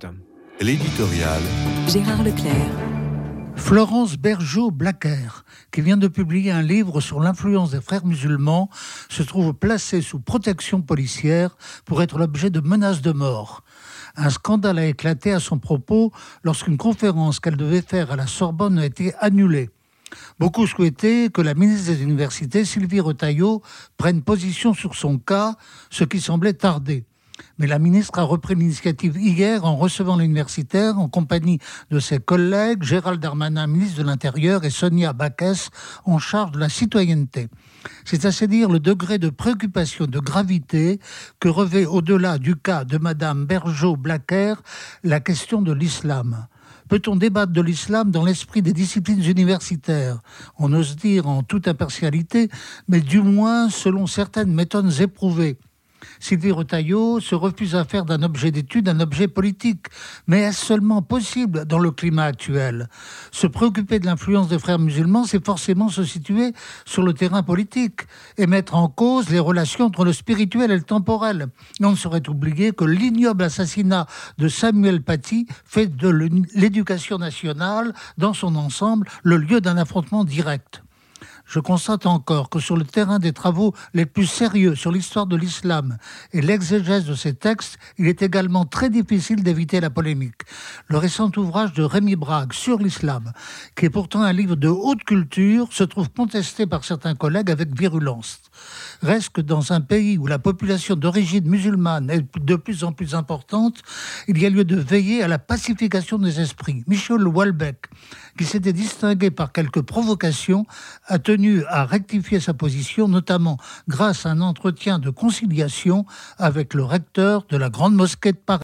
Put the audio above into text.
écoute. L'éditorial. Gérard Leclerc. Florence Bergeau-Blacker, qui vient de publier un livre sur l'influence des frères musulmans, se trouve placée sous protection policière pour être l'objet de menaces de mort. Un scandale a éclaté à son propos lorsqu'une conférence qu'elle devait faire à la Sorbonne a été annulée. Beaucoup souhaitaient que la ministre des Universités, Sylvie Retailleau, prenne position sur son cas, ce qui semblait tarder. Mais la ministre a repris l'initiative hier en recevant l'universitaire en compagnie de ses collègues Gérald Darmanin, ministre de l'Intérieur, et Sonia Baquès, en charge de la citoyenneté. C'est se dire le degré de préoccupation, de gravité que revêt au-delà du cas de Madame Bergeau-Blacker la question de l'islam. Peut-on débattre de l'islam dans l'esprit des disciplines universitaires? On ose dire en toute impartialité, mais du moins selon certaines méthodes éprouvées. Sylvie Retailleau se refuse à faire d'un objet d'étude un objet politique. Mais est-ce seulement possible dans le climat actuel? Se préoccuper de l'influence des frères musulmans, c'est forcément se situer sur le terrain politique et mettre en cause les relations entre le spirituel et le temporel. on ne saurait oublier que l'ignoble assassinat de Samuel Paty fait de l'éducation nationale, dans son ensemble, le lieu d'un affrontement direct je constate encore que sur le terrain des travaux les plus sérieux sur l'histoire de l'islam et l'exégèse de ces textes, il est également très difficile d'éviter la polémique. Le récent ouvrage de Rémi Brague sur l'islam, qui est pourtant un livre de haute culture, se trouve contesté par certains collègues avec virulence. Reste que dans un pays où la population d'origine musulmane est de plus en plus importante, il y a lieu de veiller à la pacification des esprits. Michel Houellebecq, qui s'était distingué par quelques provocations, a tenu à rectifier sa position, notamment grâce à un entretien de conciliation avec le recteur de la Grande Mosquée de Paris.